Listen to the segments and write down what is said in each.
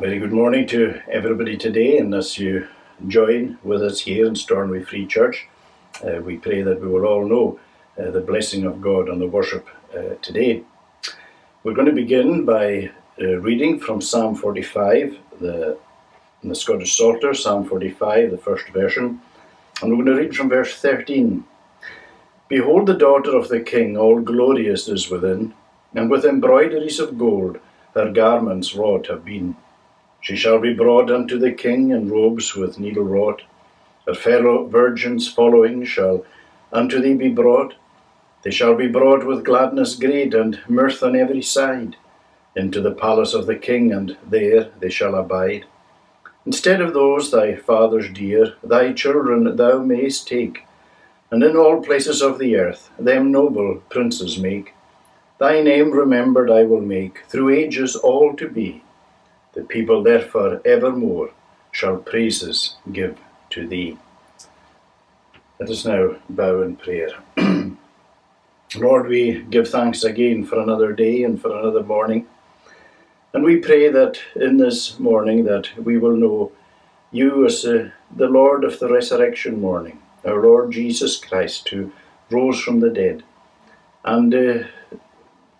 very good morning to everybody today, and as you join with us here in Stornoway Free Church, uh, we pray that we will all know uh, the blessing of God on the worship uh, today. We're going to begin by uh, reading from Psalm 45, the, the Scottish Psalter, Psalm 45, the first version, and we're going to read from verse 13. Behold, the daughter of the king, all glorious is within, and with embroideries of gold her garments wrought have been. She shall be brought unto the king in robes with needle wrought. Her fellow virgins following shall unto thee be brought. They shall be brought with gladness great and mirth on every side into the palace of the king, and there they shall abide. Instead of those thy fathers dear, thy children thou mayst take, and in all places of the earth them noble princes make. Thy name remembered I will make, through ages all to be. The people therefore evermore shall praises give to thee. Let us now bow in prayer. Lord, we give thanks again for another day and for another morning. And we pray that in this morning that we will know you as uh, the Lord of the resurrection morning, our Lord Jesus Christ, who rose from the dead and uh,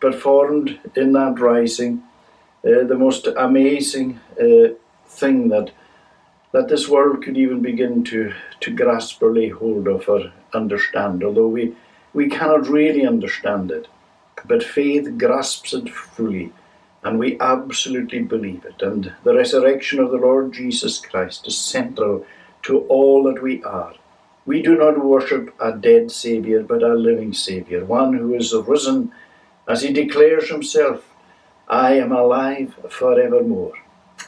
performed in that rising uh, the most amazing uh, thing that that this world could even begin to, to grasp or lay hold of or understand, although we, we cannot really understand it. But faith grasps it fully, and we absolutely believe it. And the resurrection of the Lord Jesus Christ is central to all that we are. We do not worship a dead Saviour, but a living Saviour, one who is risen, as he declares himself, I am alive forevermore.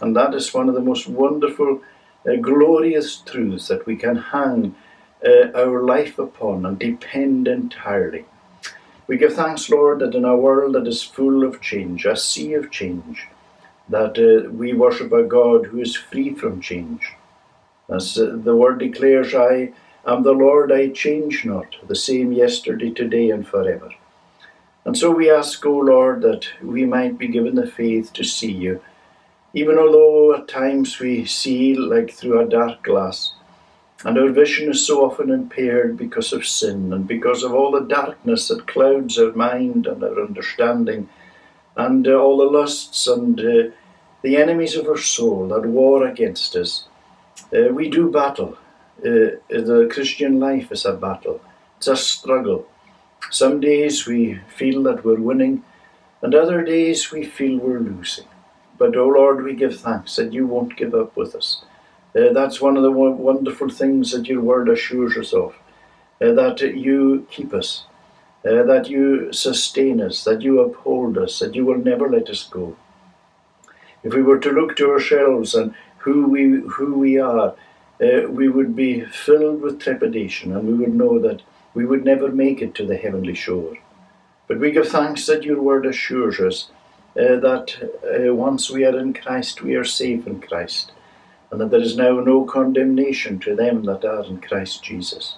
And that is one of the most wonderful, uh, glorious truths that we can hang uh, our life upon and depend entirely. We give thanks, Lord, that in a world that is full of change, a sea of change, that uh, we worship a God who is free from change. As uh, the word declares, I am the Lord, I change not, the same yesterday, today, and forever. And so we ask, O Lord, that we might be given the faith to see you, even although at times we see like through a dark glass, and our vision is so often impaired because of sin and because of all the darkness that clouds our mind and our understanding, and uh, all the lusts and uh, the enemies of our soul that war against us. Uh, we do battle. Uh, the Christian life is a battle, it's a struggle. Some days we feel that we're winning, and other days we feel we're losing. But, oh Lord, we give thanks that you won't give up with us. Uh, that's one of the wonderful things that your word assures us of. Uh, that you keep us, uh, that you sustain us, that you uphold us, that you will never let us go. If we were to look to ourselves and who we who we are, uh, we would be filled with trepidation, and we would know that we would never make it to the heavenly shore. But we give thanks that your word assures us uh, that uh, once we are in Christ, we are safe in Christ, and that there is now no condemnation to them that are in Christ Jesus.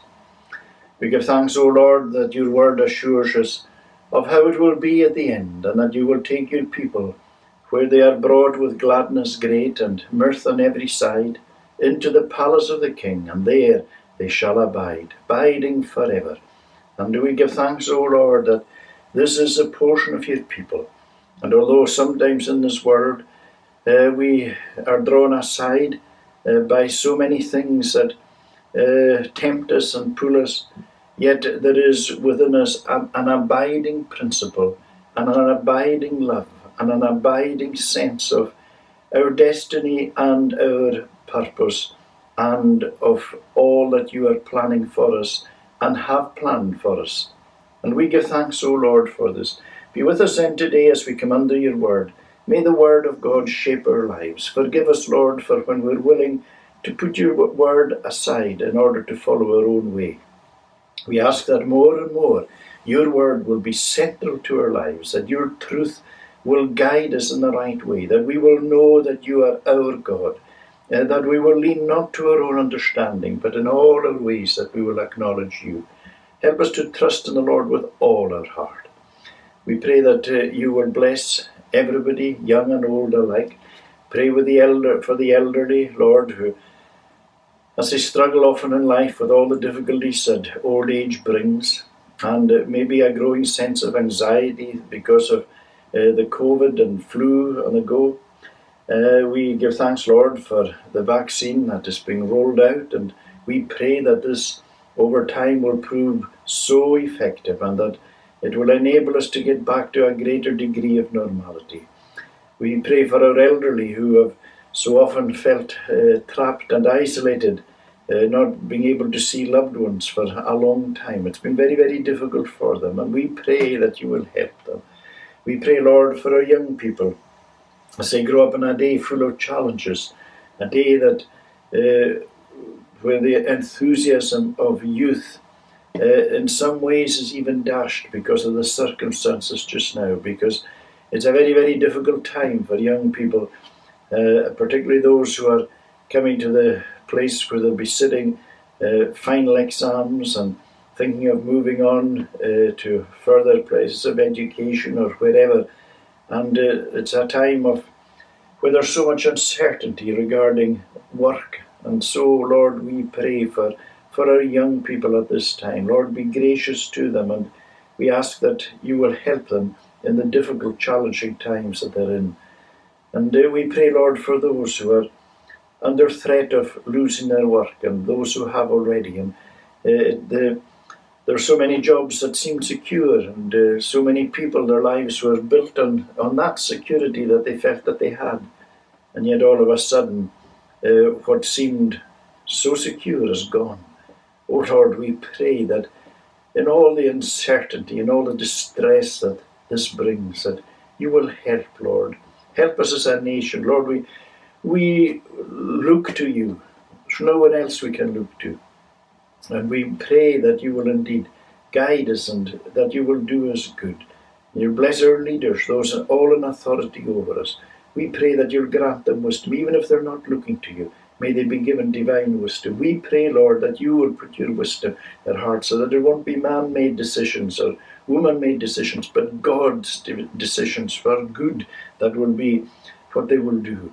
We give thanks, O Lord, that your word assures us of how it will be at the end, and that you will take your people, where they are brought with gladness great and mirth on every side, into the palace of the King, and there they shall abide, abiding forever. And do we give thanks, O Lord, that this is a portion of your people. And although sometimes in this world uh, we are drawn aside uh, by so many things that uh, tempt us and pull us, yet there is within us an, an abiding principle and an abiding love and an abiding sense of our destiny and our purpose and of all that you are planning for us and have planned for us. And we give thanks, O Lord, for this. Be with us then today as we come under your word. May the word of God shape our lives. Forgive us, Lord, for when we're willing to put your word aside in order to follow our own way. We ask that more and more your word will be central to our lives, that your truth will guide us in the right way, that we will know that you are our God, uh, that we will lean not to our own understanding, but in all our ways that we will acknowledge you. Help us to trust in the Lord with all our heart. We pray that uh, you will bless everybody, young and old alike. Pray with the elder for the elderly, Lord, who as they struggle often in life with all the difficulties that old age brings, and uh, maybe a growing sense of anxiety because of uh, the COVID and flu on the go. Uh, we give thanks, Lord, for the vaccine that is being rolled out, and we pray that this over time will prove so effective and that it will enable us to get back to a greater degree of normality. We pray for our elderly who have so often felt uh, trapped and isolated, uh, not being able to see loved ones for a long time. It's been very, very difficult for them, and we pray that you will help them. We pray, Lord, for our young people as they grow up in a day full of challenges, a day that uh, where the enthusiasm of youth uh, in some ways is even dashed because of the circumstances just now, because it's a very, very difficult time for young people, uh, particularly those who are coming to the place where they'll be sitting uh, final exams and thinking of moving on uh, to further places of education or wherever. And uh, it's a time of where there's so much uncertainty regarding work. And so, Lord, we pray for, for our young people at this time. Lord, be gracious to them, and we ask that you will help them in the difficult, challenging times that they're in. And uh, we pray, Lord, for those who are under threat of losing their work and those who have already. And uh, the, there are so many jobs that seem secure, and uh, so many people, their lives were built on, on that security that they felt that they had. And yet, all of a sudden, uh, what seemed so secure is gone. Oh Lord, we pray that in all the uncertainty, in all the distress that this brings, that you will help, Lord. Help us as a nation. Lord, we, we look to you. There's no one else we can look to. And we pray that you will indeed guide us and that you will do us good. You bless our leaders, those all in authority over us. We pray that you'll grant them wisdom, even if they're not looking to you. May they be given divine wisdom. We pray, Lord, that you will put your wisdom their hearts so that there won't be man made decisions or woman made decisions, but God's decisions for good that will be what they will do.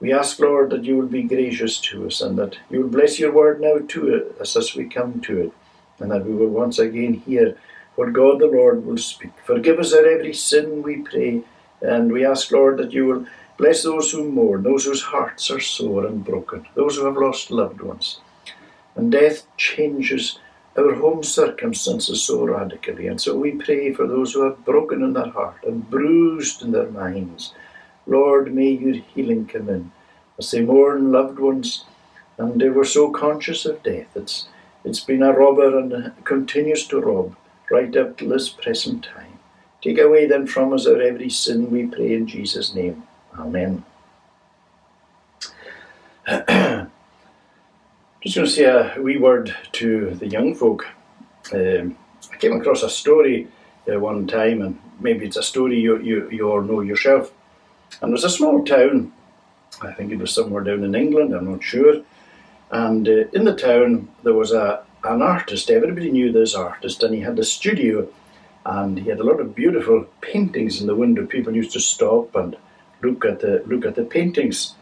We ask, Lord, that you will be gracious to us and that you will bless your word now to us as we come to it, and that we will once again hear what God the Lord will speak. Forgive us our every sin, we pray, and we ask, Lord, that you will bless those who mourn, those whose hearts are sore and broken, those who have lost loved ones. And death changes our home circumstances so radically, and so we pray for those who are broken in their heart and bruised in their minds Lord, may your healing come in as they mourn loved ones and they were so conscious of death. It's, it's been a robber and continues to rob right up to this present time. Take away then from us our every sin, we pray in Jesus' name. Amen. Just going to say a wee word to the young folk. Um, I came across a story uh, one time, and maybe it's a story you, you, you all know yourself. And it was a small town, I think it was somewhere down in England, I'm not sure. And uh, in the town there was a an artist, everybody knew this artist, and he had a studio and he had a lot of beautiful paintings in the window. People used to stop and look at the look at the paintings.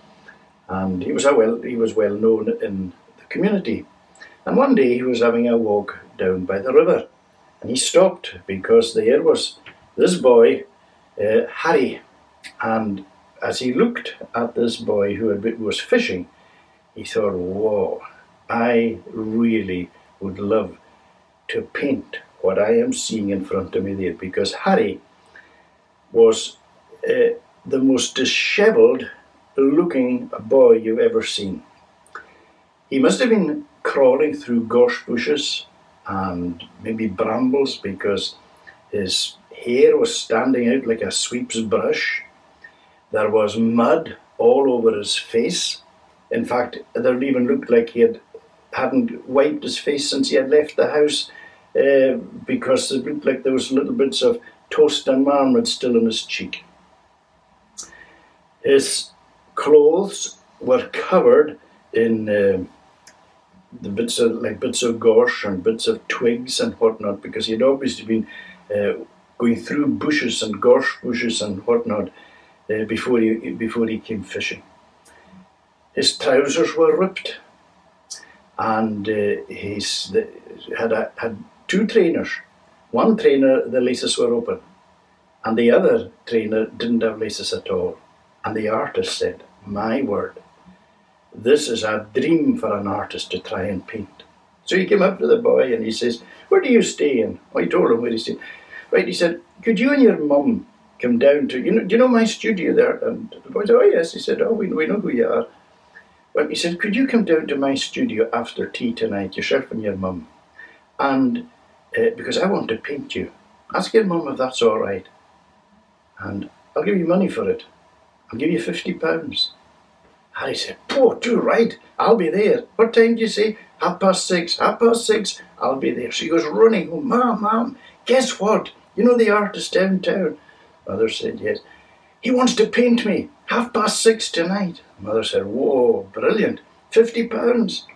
And he was well he was well known in the community. And one day he was having a walk down by the river and he stopped because there was this boy, uh, Harry, and as he looked at this boy who had, was fishing, he thought, whoa, I really would love to paint what I am seeing in front of me there because Harry was uh, the most dishevelled looking boy you've ever seen. He must have been crawling through gorse bushes and maybe brambles because his hair was standing out like a sweep's brush there was mud all over his face. In fact, there even looked like he had hadn't wiped his face since he had left the house uh, because it looked like there was little bits of toast and marmalade still on his cheek. His clothes were covered in uh, the bits of like bits of gorse and bits of twigs and whatnot because he had obviously been uh, going through bushes and gorse bushes and whatnot uh, before he before he came fishing. his trousers were ripped, and uh, the, had a, had two trainers. One trainer, the laces were open, and the other trainer didn't have laces at all. And the artist said, "My word, this is a dream for an artist to try and paint." So he came up to the boy and he says, "Where do you stay?" And I told him where he stayed. Right, he said, "Could you and your mum come down to you know? Do you know my studio there?" And the boy said, "Oh yes." He said, "Oh, we, we know who you are." But he said, "Could you come down to my studio after tea tonight, yourself and your mum, and uh, because I want to paint you. Ask your mum if that's all right, and I'll give you money for it. I'll give you fifty pounds." Harry said, "Oh, too right. I'll be there. What time do you say? Half past six. Half past six. I'll be there." So he goes running home. Mom, mom, guess what? You know the artist downtown? Mother said, Yes. He wants to paint me. Half past six tonight. Mother said, Whoa, brilliant. Fifty pounds.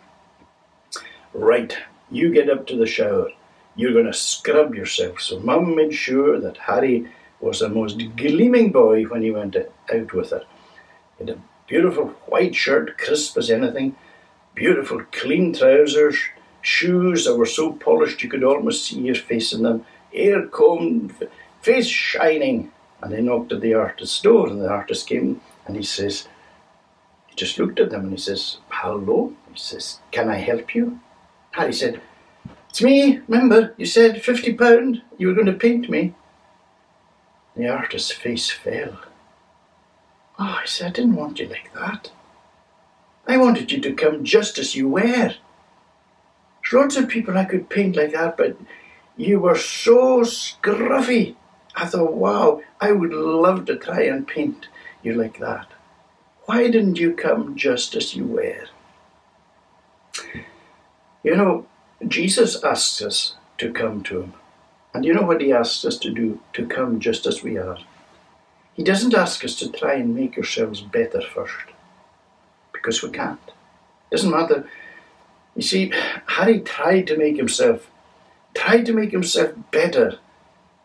Right, you get up to the shower. You're going to scrub yourself. So Mum made sure that Harry was the most gleaming boy when he went out with her. He had a beautiful white shirt, crisp as anything, beautiful clean trousers, shoes that were so polished you could almost see your face in them, hair combed, face shining. And they knocked at the artist's door, and the artist came and he says, he just looked at them and he says, Hello? He says, Can I help you? Harry said, It's me, remember, you said fifty pound, you were going to paint me. The artist's face fell. Oh, I said, I didn't want you like that. I wanted you to come just as you were. There's lots of people I could paint like that, but you were so scruffy. I thought, wow, I would love to try and paint you like that. Why didn't you come just as you were? You know, Jesus asks us to come to him. And you know what he asks us to do? To come just as we are. He doesn't ask us to try and make ourselves better first, because we can't. Doesn't matter. You see, Harry tried to make himself, tried to make himself better,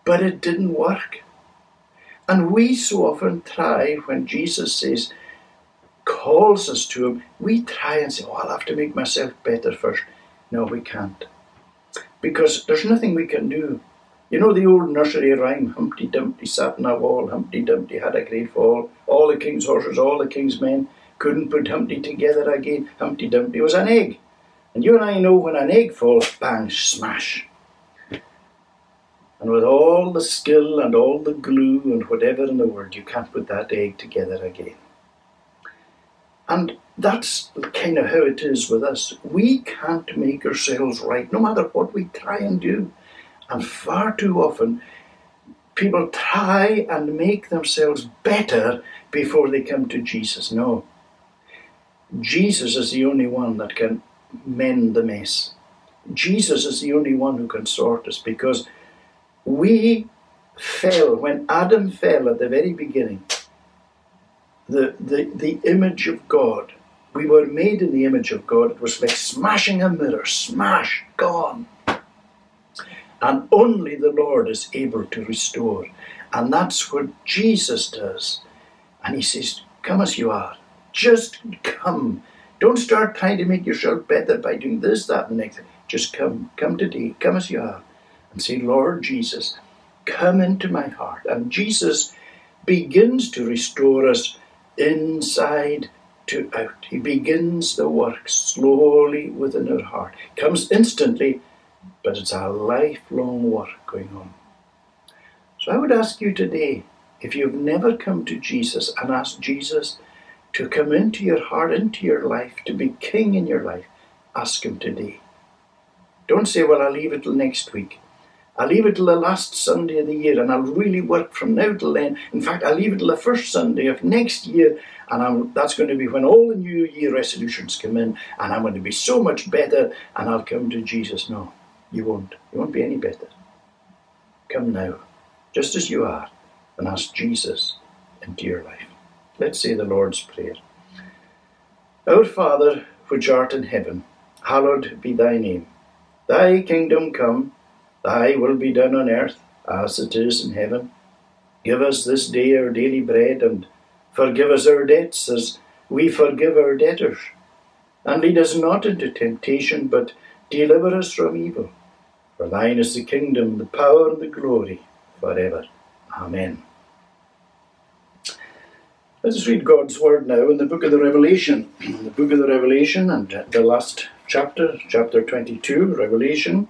but it didn't work. And we so often try when Jesus says, calls us to him, we try and say, Oh, I'll have to make myself better first. No, we can't. Because there's nothing we can do. You know the old nursery rhyme, Humpty Dumpty sat on a wall, Humpty Dumpty had a great fall. All the king's horses, all the king's men couldn't put Humpty together again. Humpty Dumpty was an egg. And you and I know when an egg falls, bang, smash. And with all the skill and all the glue and whatever in the world, you can't put that egg together again. And that's kind of how it is with us. We can't make ourselves right, no matter what we try and do. And far too often, people try and make themselves better before they come to Jesus. No. Jesus is the only one that can mend the mess. Jesus is the only one who can sort us because we fell, when Adam fell at the very beginning, the, the, the image of God, we were made in the image of God. It was like smashing a mirror, smash, gone. And only the Lord is able to restore. And that's what Jesus does. And he says, Come as you are. Just come. Don't start trying to make yourself better by doing this, that, and the next. Just come. Come today. Come as you are. And say, Lord Jesus, come into my heart. And Jesus begins to restore us inside to out. He begins the work slowly within our heart. It Comes instantly but it's a lifelong work going on. So I would ask you today, if you've never come to Jesus and asked Jesus to come into your heart, into your life, to be king in your life, ask him today. Don't say, well, I'll leave it till next week. I'll leave it till the last Sunday of the year and I'll really work from now till then. In fact, I'll leave it till the first Sunday of next year and I'm, that's going to be when all the New Year resolutions come in and I'm going to be so much better and I'll come to Jesus. No. You won't. You won't be any better. Come now, just as you are, and ask Jesus into your life. Let's say the Lord's Prayer. Our Father, which art in heaven, hallowed be thy name. Thy kingdom come, thy will be done on earth as it is in heaven. Give us this day our daily bread, and forgive us our debts as we forgive our debtors. And lead us not into temptation, but deliver us from evil. For thine is the kingdom, the power, and the glory, forever. Amen. Let us read God's word now in the book of the Revelation. the book of the Revelation and the last chapter, chapter 22, Revelation,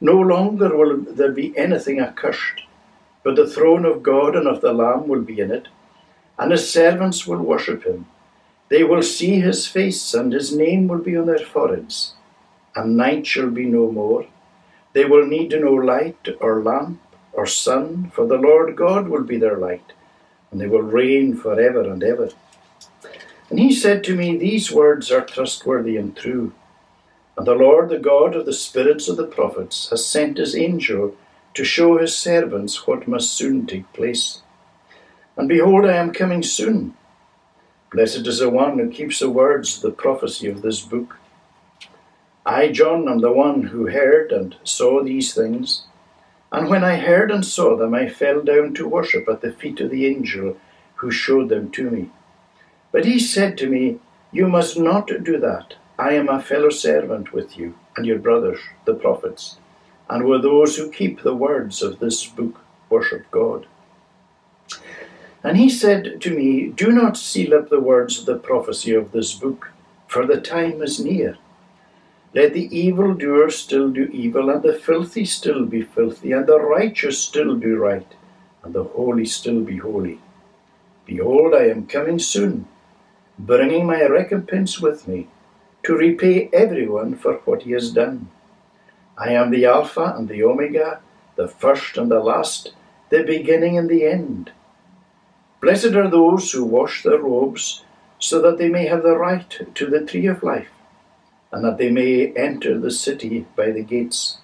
No longer will there be anything accursed, but the throne of God and of the Lamb will be in it, and his servants will worship him. They will see his face, and his name will be on their foreheads. And night shall be no more. They will need no light or lamp or sun, for the Lord God will be their light and they will reign forever and ever. And he said to me, These words are trustworthy and true. And the Lord, the God of the spirits of the prophets, has sent his angel to show his servants what must soon take place. And behold, I am coming soon. Blessed is the one who keeps the words of the prophecy of this book. I, John, am the one who heard and saw these things. And when I heard and saw them, I fell down to worship at the feet of the angel who showed them to me. But he said to me, You must not do that. I am a fellow servant with you and your brothers, the prophets, and with those who keep the words of this book worship God. And he said to me, Do not seal up the words of the prophecy of this book, for the time is near. Let the evildoer still do evil, and the filthy still be filthy, and the righteous still do right, and the holy still be holy. Behold, I am coming soon, bringing my recompense with me, to repay everyone for what he has done. I am the Alpha and the Omega, the first and the last, the beginning and the end. Blessed are those who wash their robes, so that they may have the right to the tree of life and that they may enter the city by the gates.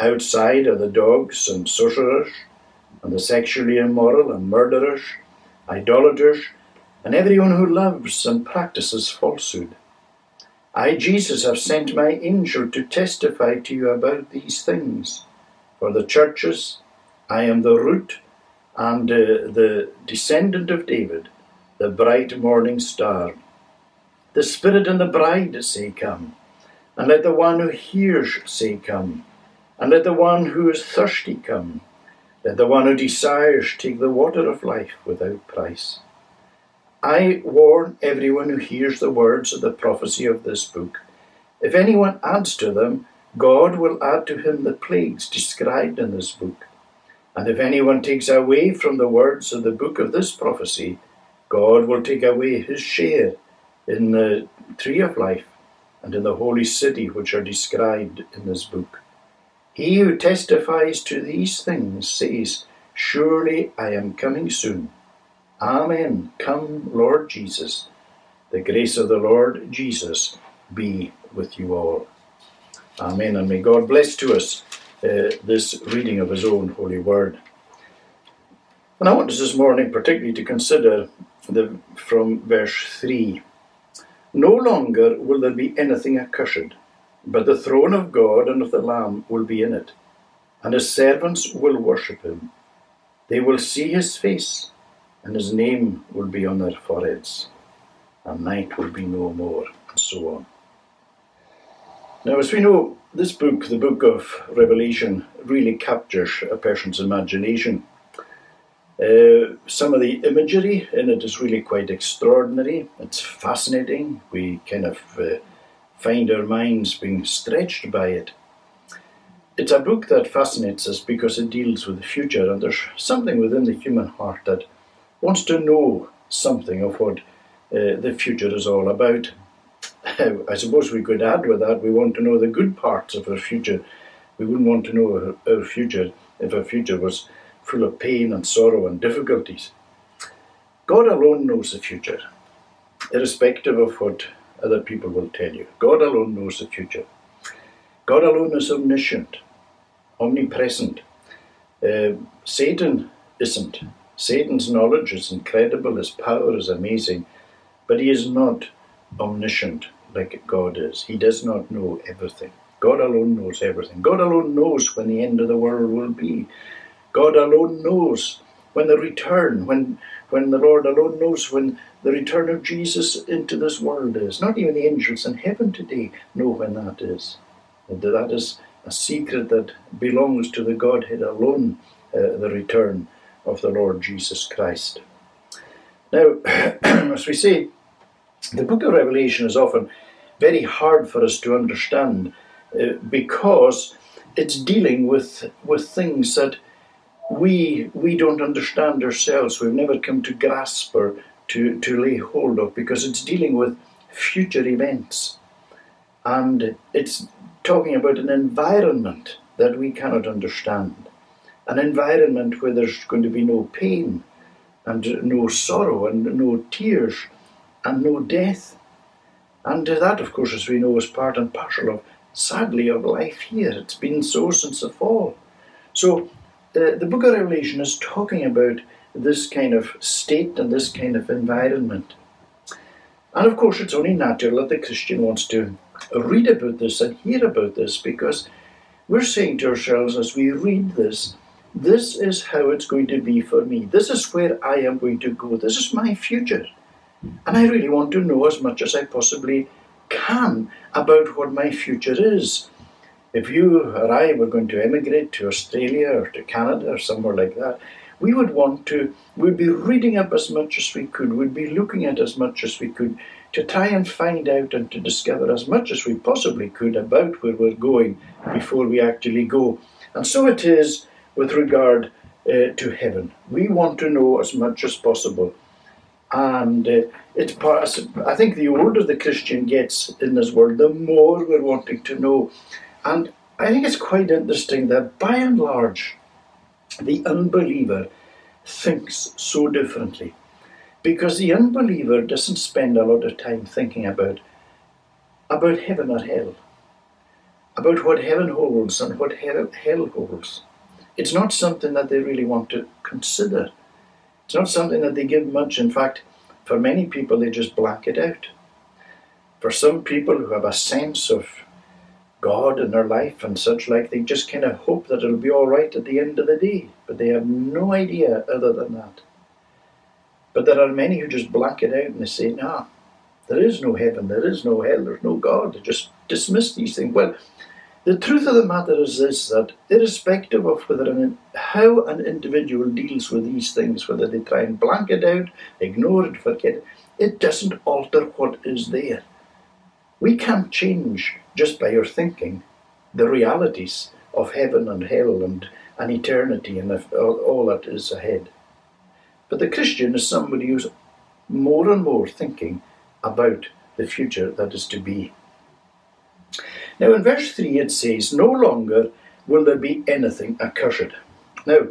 Outside are the dogs and sorcerers, and the sexually immoral and murderers, idolaters, and everyone who loves and practices falsehood. I, Jesus, have sent my angel to testify to you about these things. For the churches, I am the root and uh, the descendant of David, the bright morning star. The Spirit and the bride say, Come. And let the one who hears say, Come. And let the one who is thirsty come. Let the one who desires take the water of life without price. I warn everyone who hears the words of the prophecy of this book. If anyone adds to them, God will add to him the plagues described in this book. And if anyone takes away from the words of the book of this prophecy, God will take away his share in the tree of life and in the holy city which are described in this book. He who testifies to these things says, Surely I am coming soon. Amen. Come, Lord Jesus. The grace of the Lord Jesus be with you all. Amen. And may God bless to us uh, this reading of His own holy word. And I want us this morning particularly to consider the, from verse 3 no longer will there be anything accursed, but the throne of God and of the Lamb will be in it, and his servants will worship him. They will see his face, and his name will be on their foreheads, and night will be no more, and so on. Now, as we know, this book, the book of Revelation, really captures a person's imagination. Uh, some of the imagery in it is really quite extraordinary. It's fascinating. We kind of uh, find our minds being stretched by it. It's a book that fascinates us because it deals with the future, and there's something within the human heart that wants to know something of what uh, the future is all about. I suppose we could add with that we want to know the good parts of our future. We wouldn't want to know our, future if our future was full of pain and sorrow and difficulties. God alone knows the future. irrespective of what other people will tell you. God alone knows the future. God alone is omniscient, omnipresent. Uh, Satan isn't. Satan's knowledge is incredible, his power is amazing, but he is not omniscient like God is. He does not know everything. God alone knows everything. God alone knows when the end of the world will be. God alone knows when the return, when when the Lord alone knows when the return of Jesus into this world is. Not even the angels in heaven today know when that is. That is a secret that belongs to the Godhead alone, uh, the return of the Lord Jesus Christ. Now, as we say, the book of Revelation is often very hard for us to understand uh, because it's dealing with, with things that we, we don't understand ourselves. We've never come to grasp or to, to lay hold of because it's dealing with future events. And it's talking about an environment that we cannot understand. An environment where there's going to be no pain and no sorrow and no tears and no death. And that, of course, as we know, is part and parcel of, sadly, of life here. It's been so since the fall. So the, the book of Revelation is talking about this kind of state and this kind of environment. And of course, it's only natural that the Christian wants to read about this and hear about this because we're saying to ourselves as we read this, this is how it's going to be for me. This is where I am going to go. This is my future. And I really want to know as much as I possibly can about what my future is. If you or I were going to emigrate to Australia or to Canada or somewhere like that, we would want to, we'd be reading up as much as we could, we'd be looking at as much as we could to try and find out and to discover as much as we possibly could about where we're going before we actually go. And so it is with regard uh, to heaven. We want to know as much as possible. And uh, it's part, I think the older the Christian gets in this world, the more we're wanting to know. And I think it's quite interesting that by and large, the unbeliever thinks so differently. Because the unbeliever doesn't spend a lot of time thinking about, about heaven or hell, about what heaven holds and what hell, hell holds. It's not something that they really want to consider. It's not something that they give much. In fact, for many people, they just blank it out. For some people who have a sense of God in their life and such like, they just kind of hope that it'll be all right at the end of the day, but they have no idea other than that. But there are many who just blank it out and they say, no, there is no heaven, there is no hell, there's no God. They just dismiss these things. Well, the truth of the matter is this that irrespective of whether an, how an individual deals with these things, whether they try and blank it out, ignore it, forget it, it doesn't alter what is there. We can't change just by our thinking the realities of heaven and hell and an eternity and all that is ahead. But the Christian is somebody who's more and more thinking about the future that is to be. Now, in verse 3, it says, No longer will there be anything accursed. Now,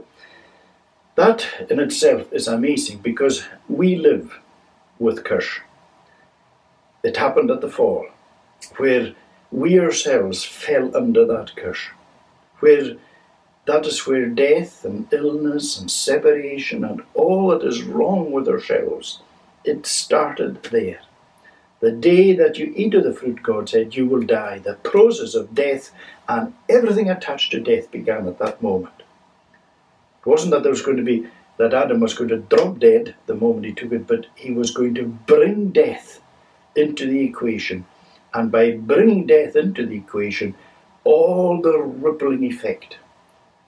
that in itself is amazing because we live with curse. It happened at the fall, where we ourselves fell under that curse, where that is where death and illness and separation and all that is wrong with ourselves, it started there. The day that you eat of the fruit, God said, you will die. The process of death and everything attached to death began at that moment. It wasn't that there was going to be that Adam was going to drop dead the moment he took it, but he was going to bring death into the equation. And by bringing death into the equation, all the rippling effect,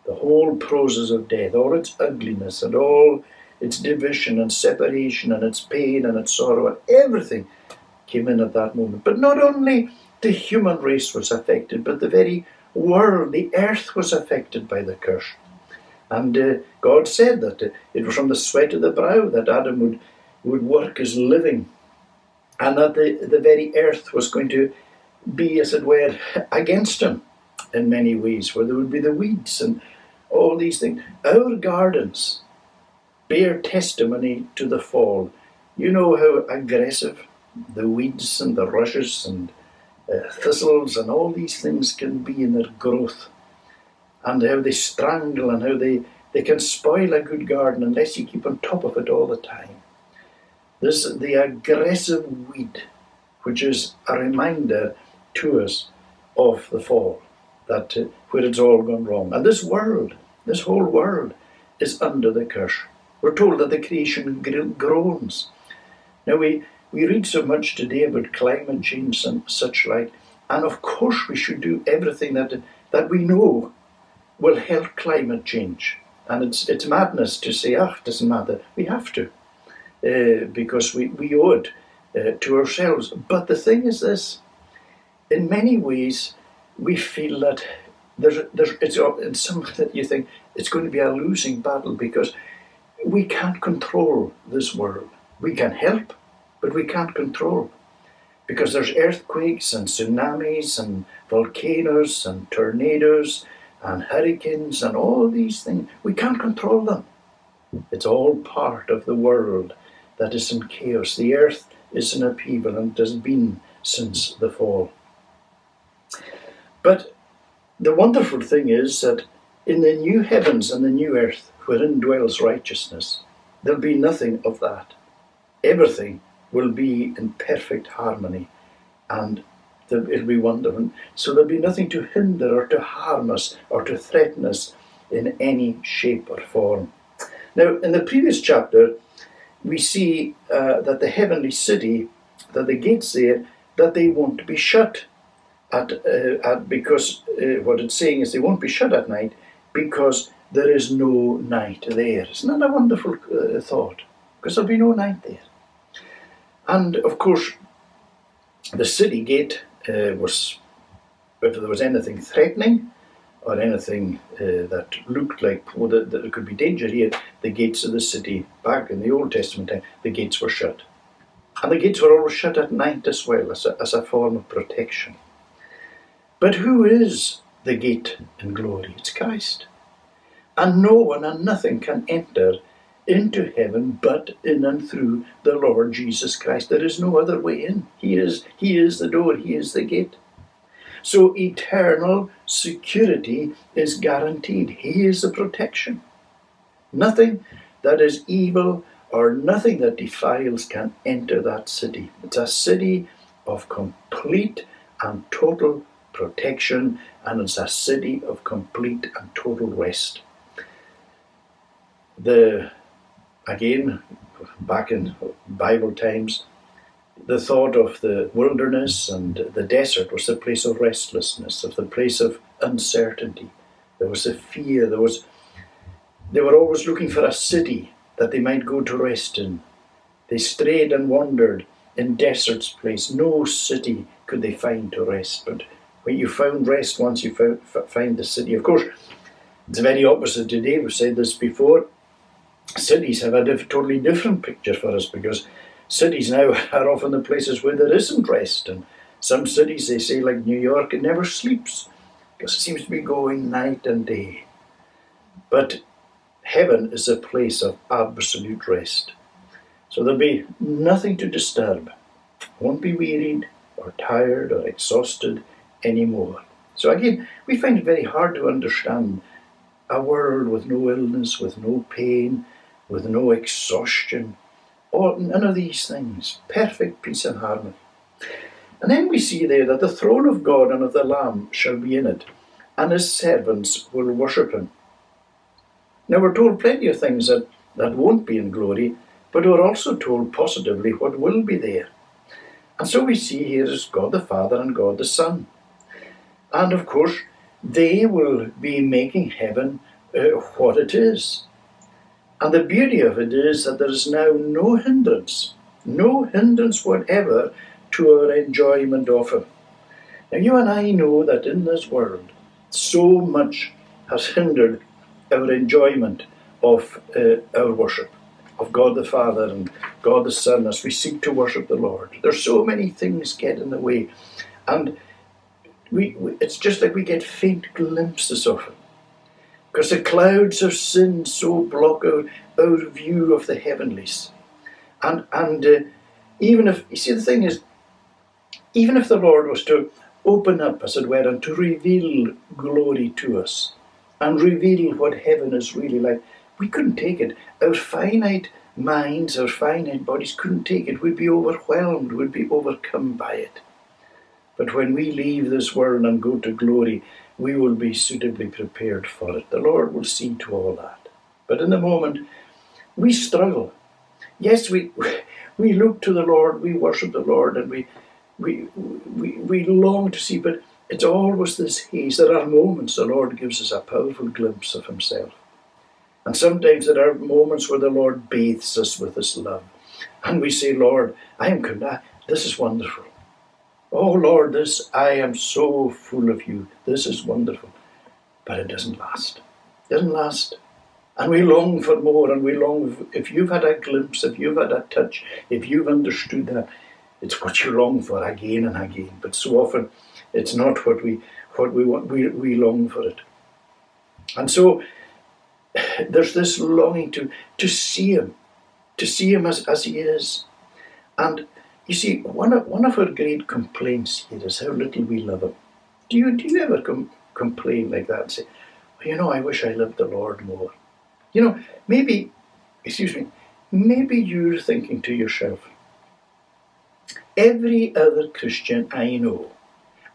the whole process of death, all its ugliness and all its division and separation and its pain and its sorrow and everything came in at that moment. But not only the human race was affected, but the very world, the earth was affected by the curse. And uh, God said that uh, it was from the sweat of the brow that Adam would, would work his living, and that the, the very earth was going to be, as it were, against him in many ways, where there would be the weeds and all these things. Our gardens bear testimony to the fall. You know how aggressive the weeds and the rushes and uh, thistles and all these things can be in their growth, and how they strangle and how they, they can spoil a good garden unless you keep on top of it all the time. This the aggressive weed, which is a reminder to us of the fall, that uh, where it's all gone wrong. And this world, this whole world, is under the curse. We're told that the creation groans. Now we we read so much today about climate change and such like, and of course we should do everything that that we know will help climate change. And it's it's madness to say, ah, it doesn't matter. We have to, uh, because we, we owe it uh, to ourselves. But the thing is this, in many ways, we feel that there's, there's it's, it's something that you think it's going to be a losing battle because we can't control this world. We can help, but we can't control. Because there's earthquakes and tsunamis and volcanoes and tornadoes and hurricanes and all these things. We can't control them. It's all part of the world that is in chaos. The earth is in upheaval and has been since the fall. But the wonderful thing is that in the new heavens and the new earth, wherein dwells righteousness, there'll be nothing of that. Everything will be in perfect harmony and it'll be wonderful. So there'll be nothing to hinder or to harm us or to threaten us in any shape or form. Now, in the previous chapter, we see uh, that the heavenly city, that the gates there, that they won't be shut at, uh, at because uh, what it's saying is they won't be shut at night because there is no night there. Isn't that a wonderful uh, thought? Because there'll be no night there. And of course, the city gate uh, was, if there was anything threatening or anything uh, that looked like oh, that, that there could be danger here, the gates of the city, back in the Old Testament time, the gates were shut. And the gates were always shut at night as well, as a, as a form of protection. But who is the gate in glory? It's Christ. And no one and nothing can enter into heaven but in and through the Lord Jesus Christ. There is no other way in. He is, he is the door, He is the gate. So eternal security is guaranteed. He is the protection. Nothing that is evil or nothing that defiles can enter that city. It's a city of complete and total protection, and it's a city of complete and total rest. The again, back in Bible times, the thought of the wilderness and the desert was the place of restlessness, of the place of uncertainty. There was a fear. There was. They were always looking for a city that they might go to rest in. They strayed and wandered in desert's place. No city could they find to rest. But when you found rest once, you found, find the city. Of course, it's very opposite today. We've said this before cities have a diff- totally different picture for us because cities now are often the places where there isn't rest. And some cities, they say, like New York, it never sleeps because it seems to be going night and day. But heaven is a place of absolute rest. So there'll be nothing to disturb. Won't be wearied or tired or exhausted anymore. So again, we find it very hard to understand a world with no illness, with no pain, with no exhaustion, or none of these things. Perfect peace and harmony. And then we see there that the throne of God and of the Lamb shall be in it, and his servants will worship him. Now we're told plenty of things that, that won't be in glory, but we're also told positively what will be there. And so we see here is God the Father and God the Son. And of course, they will be making heaven uh, what it is. And the beauty of it is that there is now no hindrance, no hindrance whatever to our enjoyment of Him. Now, you and I know that in this world, so much has hindered our enjoyment of uh, our worship, of God the Father and God the Son as we seek to worship the Lord. There's so many things get in the way. And we, we it's just like we get faint glimpses of Him because the clouds of sin so block out our view of the heavenlies. And, and uh, even if, you see, the thing is, even if the Lord was to open up, as it were, and to reveal glory to us and reveal what heaven is really like, we couldn't take it. Our finite minds, our finite bodies couldn't take it. We'd be overwhelmed, we'd be overcome by it. But when we leave this world and go to glory, we will be suitably prepared for it. The Lord will see to all that. But in the moment, we struggle. Yes, we we look to the Lord, we worship the Lord, and we we we, we long to see, but it's always this haze. There are moments the Lord gives us a powerful glimpse of Himself. And sometimes there are moments where the Lord bathes us with His love. And we say, Lord, I am content. This is wonderful. Oh Lord, this I am so full of you. This is wonderful. But it doesn't last. It doesn't last. And we long for more and we long if you've had a glimpse, if you've had a touch, if you've understood that, it's what you long for again and again. But so often it's not what we what we want we, we long for it. And so there's this longing to to see him, to see him as, as he is. And you see, one of, one of our great complaints here is how little we love Him. Do you, do you ever com- complain like that and say, well, you know, I wish I loved the Lord more? You know, maybe, excuse me, maybe you're thinking to yourself, every other Christian I know,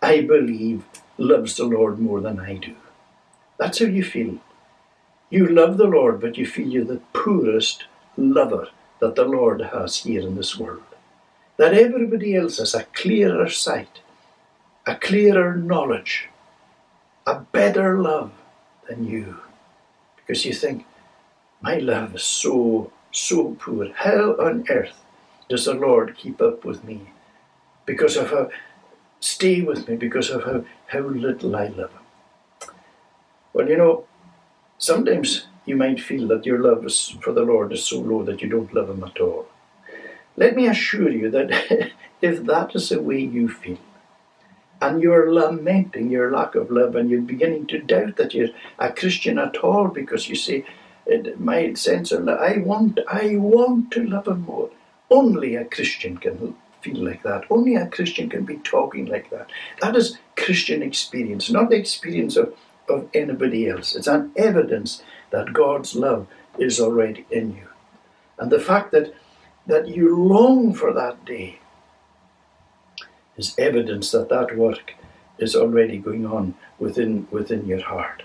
I believe, loves the Lord more than I do. That's how you feel. You love the Lord, but you feel you're the poorest lover that the Lord has here in this world that everybody else has a clearer sight, a clearer knowledge, a better love than you. Because you think, my love is so, so poor. How on earth does the Lord keep up with me? Because of how, stay with me because of how, how little I love Him. Well, you know, sometimes you might feel that your love for the Lord is so low that you don't love Him at all. Let me assure you that if that is the way you feel, and you're lamenting your lack of love, and you're beginning to doubt that you're a Christian at all because you say, "My sense of love, I want, I want to love him more." Only a Christian can feel like that. Only a Christian can be talking like that. That is Christian experience, not the experience of, of anybody else. It's an evidence that God's love is already in you. And the fact that that you long for that day is evidence that that work is already going on within, within your heart.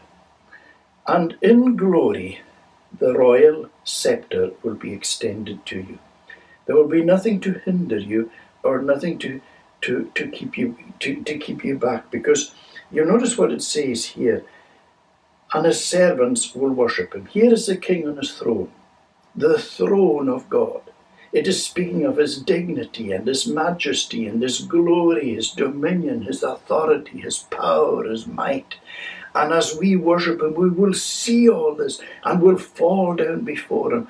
And in glory, the royal scepter will be extended to you. There will be nothing to hinder you or nothing to, to, to, keep, you, to, to keep you back because you notice what it says here. And his servants will worship him. Here is the king on his throne, the throne of God. It is speaking of his dignity and his majesty and his glory, his dominion, his authority, his power, his might. And as we worship him, we will see all this and will fall down before him,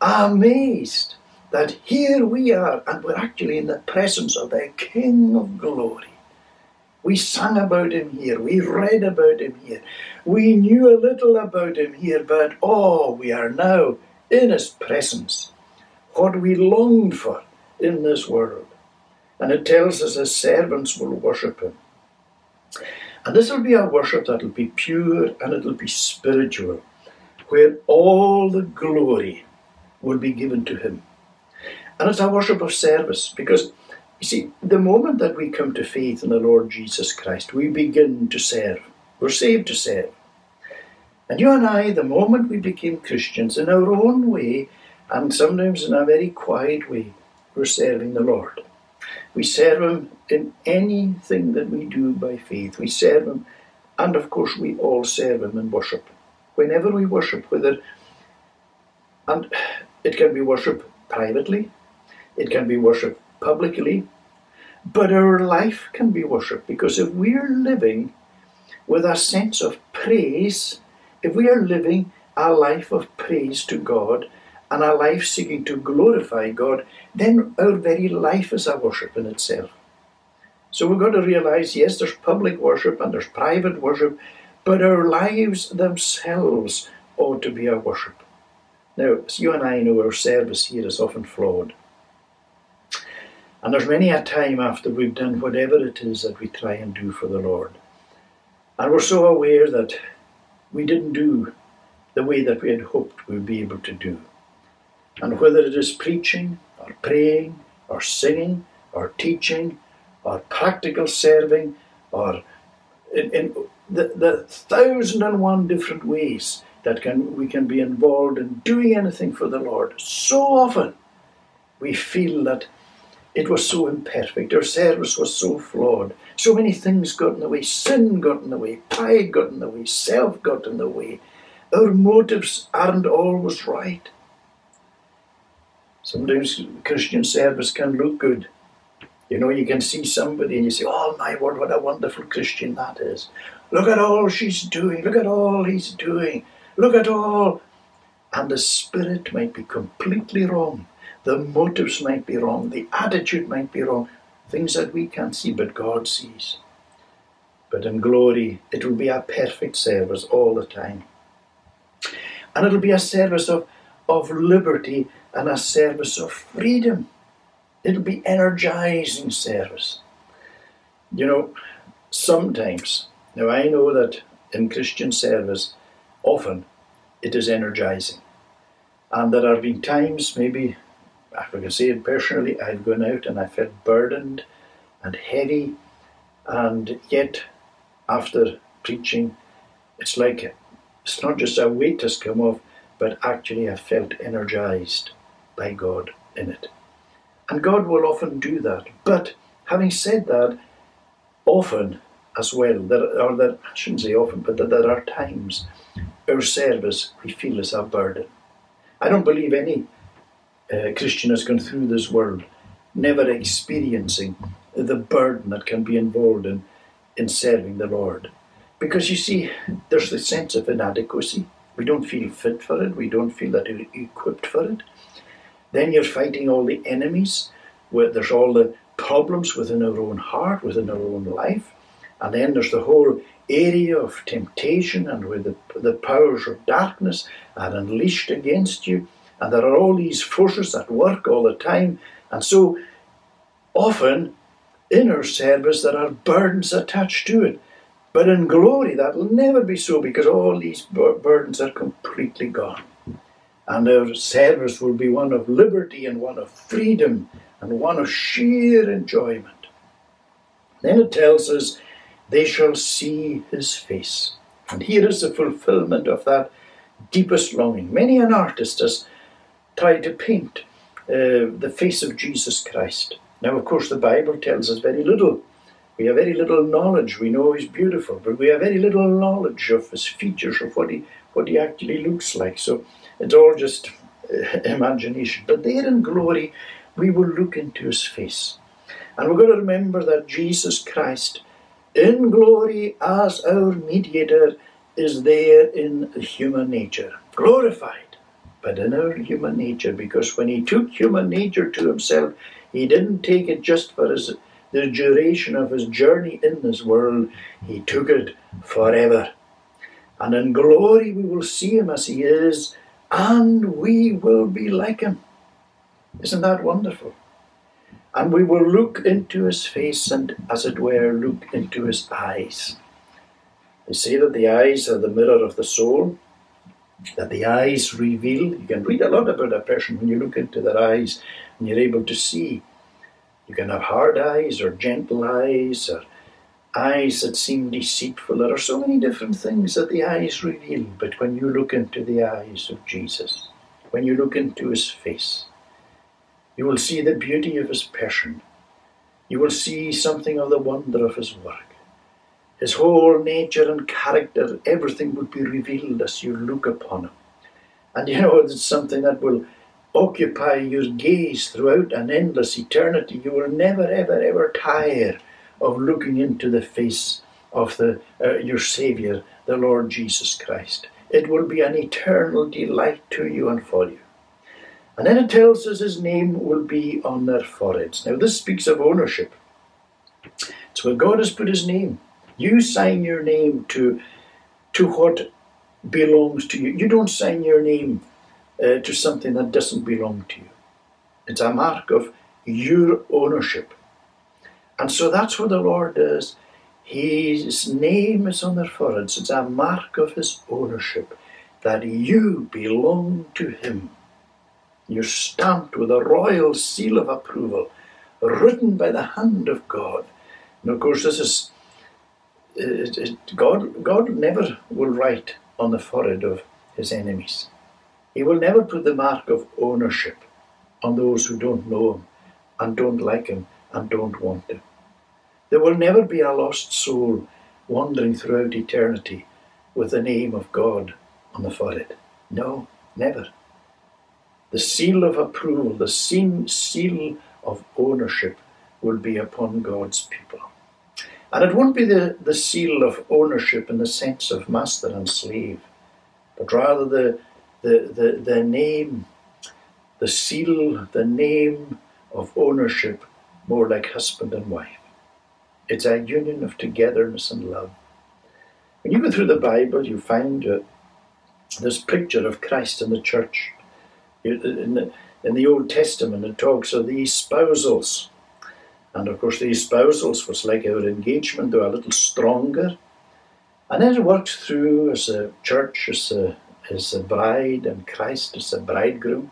amazed that here we are and we're actually in the presence of the King of glory. We sang about him here, we read about him here, we knew a little about him here, but oh, we are now in his presence what we longed for in this world. And it tells us his servants will worship him. And this will be a worship that will be pure and it will be spiritual, where all the glory will be given to him. And it's a worship of service because, you see, the moment that we come to faith in the Lord Jesus Christ, we begin to serve. We're saved to serve. And you and I, the moment we became Christians, in our own way, and sometimes in a very quiet way, we're serving the Lord. We serve Him in anything that we do by faith. We serve Him, and of course, we all serve Him in worship. Whenever we worship, whether and it can be worship privately, it can be worship publicly, but our life can be worship because if we're living with a sense of praise, if we are living a life of praise to God, and our life seeking to glorify God, then our very life is a worship in itself. So we've got to realize yes, there's public worship and there's private worship, but our lives themselves ought to be our worship. Now, as you and I know, our service here is often flawed. And there's many a time after we've done whatever it is that we try and do for the Lord. And we're so aware that we didn't do the way that we had hoped we would be able to do. And whether it is preaching, or praying, or singing, or teaching, or practical serving, or in, in the, the thousand and one different ways that can we can be involved in doing anything for the Lord. So often we feel that it was so imperfect, our service was so flawed, so many things got in the way, sin got in the way, pride got in the way, self got in the way. Our motives aren't always right. Sometimes Christian service can look good. You know, you can see somebody and you say, Oh my word, what a wonderful Christian that is. Look at all she's doing. Look at all he's doing. Look at all. And the spirit might be completely wrong. The motives might be wrong. The attitude might be wrong. Things that we can't see, but God sees. But in glory, it will be a perfect service all the time. And it'll be a service of, of liberty and a service of freedom. It'll be energizing service. You know, sometimes, now I know that in Christian service, often it is energizing. And there have been times, maybe, I can say it personally, I've gone out and I felt burdened and heavy, and yet after preaching, it's like it's not just a weight has come off, but actually I felt energized by God in it. And God will often do that. But having said that, often as well, there are there I shouldn't say often, but that there are times our service we feel is a burden. I don't believe any uh, Christian has gone through this world never experiencing the burden that can be involved in, in serving the Lord. Because you see, there's the sense of inadequacy. We don't feel fit for it, we don't feel that we're equipped for it. Then you're fighting all the enemies, where there's all the problems within our own heart, within our own life. And then there's the whole area of temptation and where the, the powers of darkness are unleashed against you. And there are all these forces at work all the time. And so often in our service there are burdens attached to it. But in glory that will never be so because all these burdens are completely gone. And our service will be one of liberty and one of freedom and one of sheer enjoyment. Then it tells us they shall see his face. And here is the fulfillment of that deepest longing. Many an artist has tried to paint uh, the face of Jesus Christ. Now, of course, the Bible tells us very little. We have very little knowledge. We know he's beautiful, but we have very little knowledge of his features, of what he what he actually looks like. So it's all just uh, imagination. But there in glory, we will look into his face. And we're going to remember that Jesus Christ in glory as our mediator is there in human nature, glorified, but in our human nature, because when he took human nature to himself, he didn't take it just for his, the duration of his journey in this world, he took it forever. And in glory we will see him as he is, and we will be like him. Isn't that wonderful? and we will look into his face and, as it were, look into his eyes. They say that the eyes are the mirror of the soul, that the eyes reveal. You can read a lot about a person when you look into their eyes and you're able to see. You can have hard eyes or gentle eyes or eyes that seem deceitful. There are so many different things that the eyes reveal, but when you look into the eyes of Jesus, when you look into his face, you will see the beauty of his passion. You will see something of the wonder of his work. His whole nature and character, everything will be revealed as you look upon him. And you know, it's something that will occupy your gaze throughout an endless eternity. You will never, ever, ever tire of looking into the face of the, uh, your Saviour, the Lord Jesus Christ. It will be an eternal delight to you and for you. And then it tells us his name will be on their foreheads. Now, this speaks of ownership. It's where God has put his name. You sign your name to, to what belongs to you. You don't sign your name uh, to something that doesn't belong to you. It's a mark of your ownership. And so that's what the Lord does. His name is on their foreheads. It's a mark of his ownership that you belong to him. You're stamped with a royal seal of approval, written by the hand of God. And of course, this is it, it, God. God never will write on the forehead of his enemies. He will never put the mark of ownership on those who don't know him and don't like him and don't want him. There will never be a lost soul wandering throughout eternity with the name of God on the forehead. No, never. The seal of approval, the seal of ownership will be upon God's people. And it won't be the, the seal of ownership in the sense of master and slave, but rather the, the, the, the name, the seal, the name of ownership, more like husband and wife. It's a union of togetherness and love. When you go through the Bible, you find uh, this picture of Christ and the church. In the, in the Old Testament, it talks of the espousals. And of course, the espousals was like our engagement, though a little stronger. And then it worked through as a church, as a, a bride, and Christ is a bridegroom.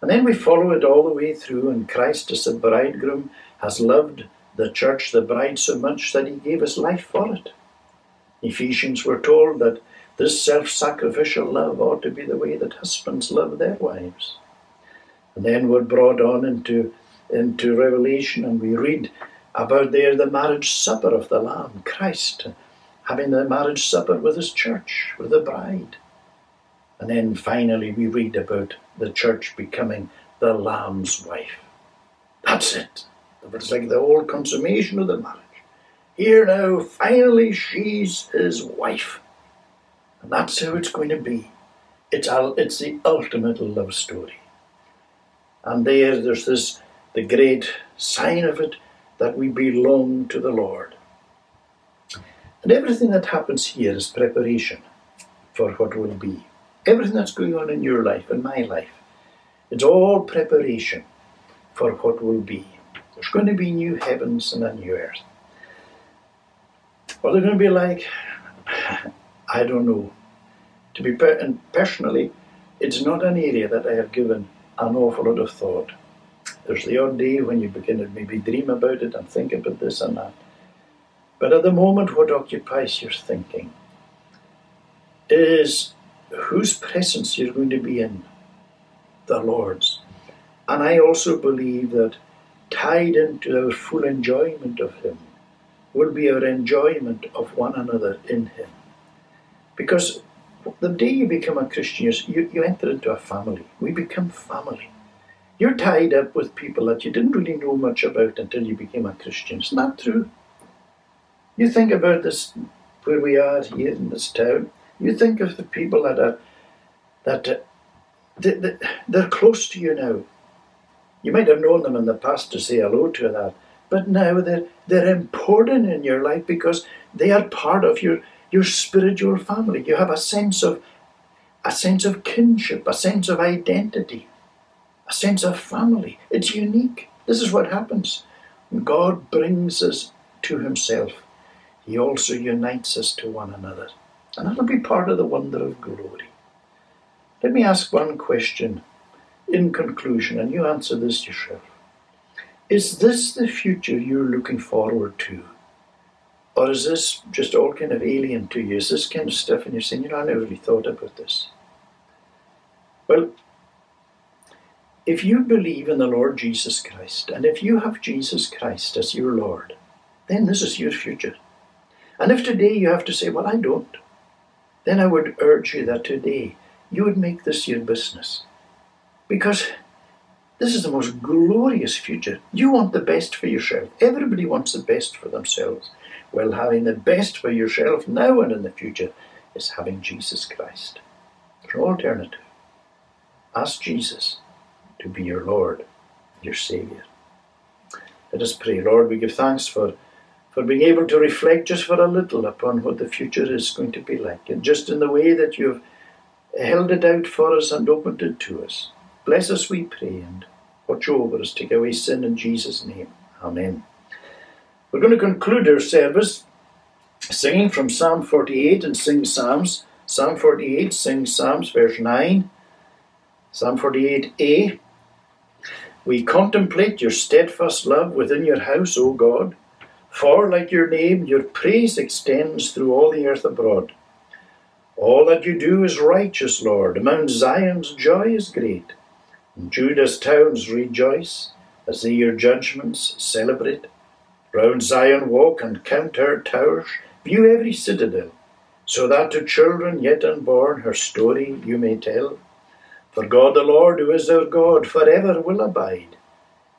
And then we follow it all the way through, and Christ as a bridegroom has loved the church, the bride, so much that he gave his life for it. Ephesians were told that this self sacrificial love ought to be the way that husbands love their wives. And then we're brought on into, into Revelation and we read about there the marriage supper of the Lamb, Christ, having the marriage supper with his church, with the bride. And then finally we read about the church becoming the Lamb's wife. That's it. It's like the whole consummation of the marriage. Here now, finally, she's his wife. And that's how it's going to be. It's, it's the ultimate love story. And there, there's this, the great sign of it, that we belong to the Lord. And everything that happens here is preparation for what will be. Everything that's going on in your life, in my life, it's all preparation for what will be. There's going to be new heavens and a new earth. What they're going to be like, I don't know. To be per- and personally, it's not an area that I have given an awful lot of thought. There's the odd day when you begin to maybe dream about it and think about this and that. But at the moment, what occupies your thinking is whose presence you're going to be in, the Lord's. And I also believe that tied into our full enjoyment of Him will be our enjoyment of one another in Him. Because the day you become a Christian, you, you enter into a family. We become family. You're tied up with people that you didn't really know much about until you became a Christian. Isn't that true? You think about this, where we are here in this town. You think of the people that are that uh, they, they're close to you now. You might have known them in the past to say hello to that, but now they're they're important in your life because they are part of your your spiritual family. You have a sense of a sense of kinship, a sense of identity, a sense of family. It's unique. This is what happens. When God brings us to Himself, He also unites us to one another. And that'll be part of the wonder of glory. Let me ask one question in conclusion, and you answer this yourself. Is this the future you're looking forward to? Or is this just all kind of alien to you? Is this kind of stuff and you're saying, you know, I never really thought about this? Well, if you believe in the Lord Jesus Christ, and if you have Jesus Christ as your Lord, then this is your future. And if today you have to say, well, I don't, then I would urge you that today you would make this your business. Because this is the most glorious future. You want the best for yourself. Everybody wants the best for themselves. Well, having the best for yourself now and in the future is having Jesus Christ. There's no alternative. Ask Jesus to be your Lord, your Saviour. Let us pray. Lord, we give thanks for, for being able to reflect just for a little upon what the future is going to be like, and just in the way that you've held it out for us and opened it to us. Bless us, we pray, and Watch over us, take away sin in Jesus' name. Amen. We're going to conclude our service singing from Psalm 48 and sing Psalms. Psalm 48, sing Psalms, verse 9. Psalm 48a. We contemplate your steadfast love within your house, O God. For, like your name, your praise extends through all the earth abroad. All that you do is righteous, Lord. Mount Zion's joy is great. And Judah's towns rejoice as they your judgments celebrate. Round Zion walk and count her towers, view every citadel, so that to children yet unborn her story you may tell. For God the Lord, who is our God, forever will abide.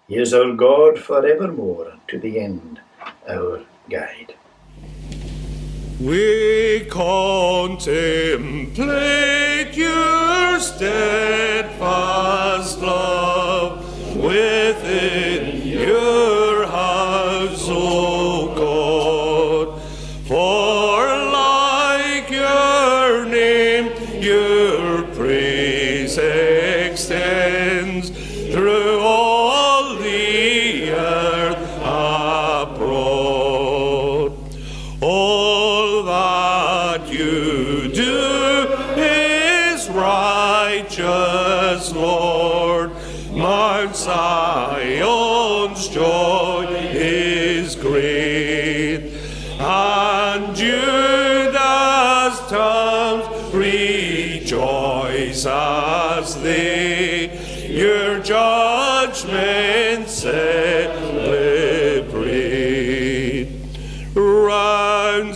He is our God forevermore, to the end our guide. We contemplate your steadfast love within your joy is great, and Judah's towns rejoice as they your judgment celebrate. Round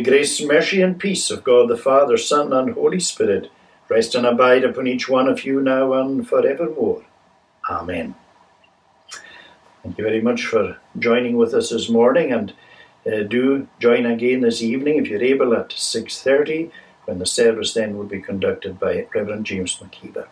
the grace, mercy, and peace of God the Father, Son, and Holy Spirit rest and abide upon each one of you now and forevermore. Amen. Thank you very much for joining with us this morning, and uh, do join again this evening if you're able at 6:30, when the service then will be conducted by Reverend James McKeever.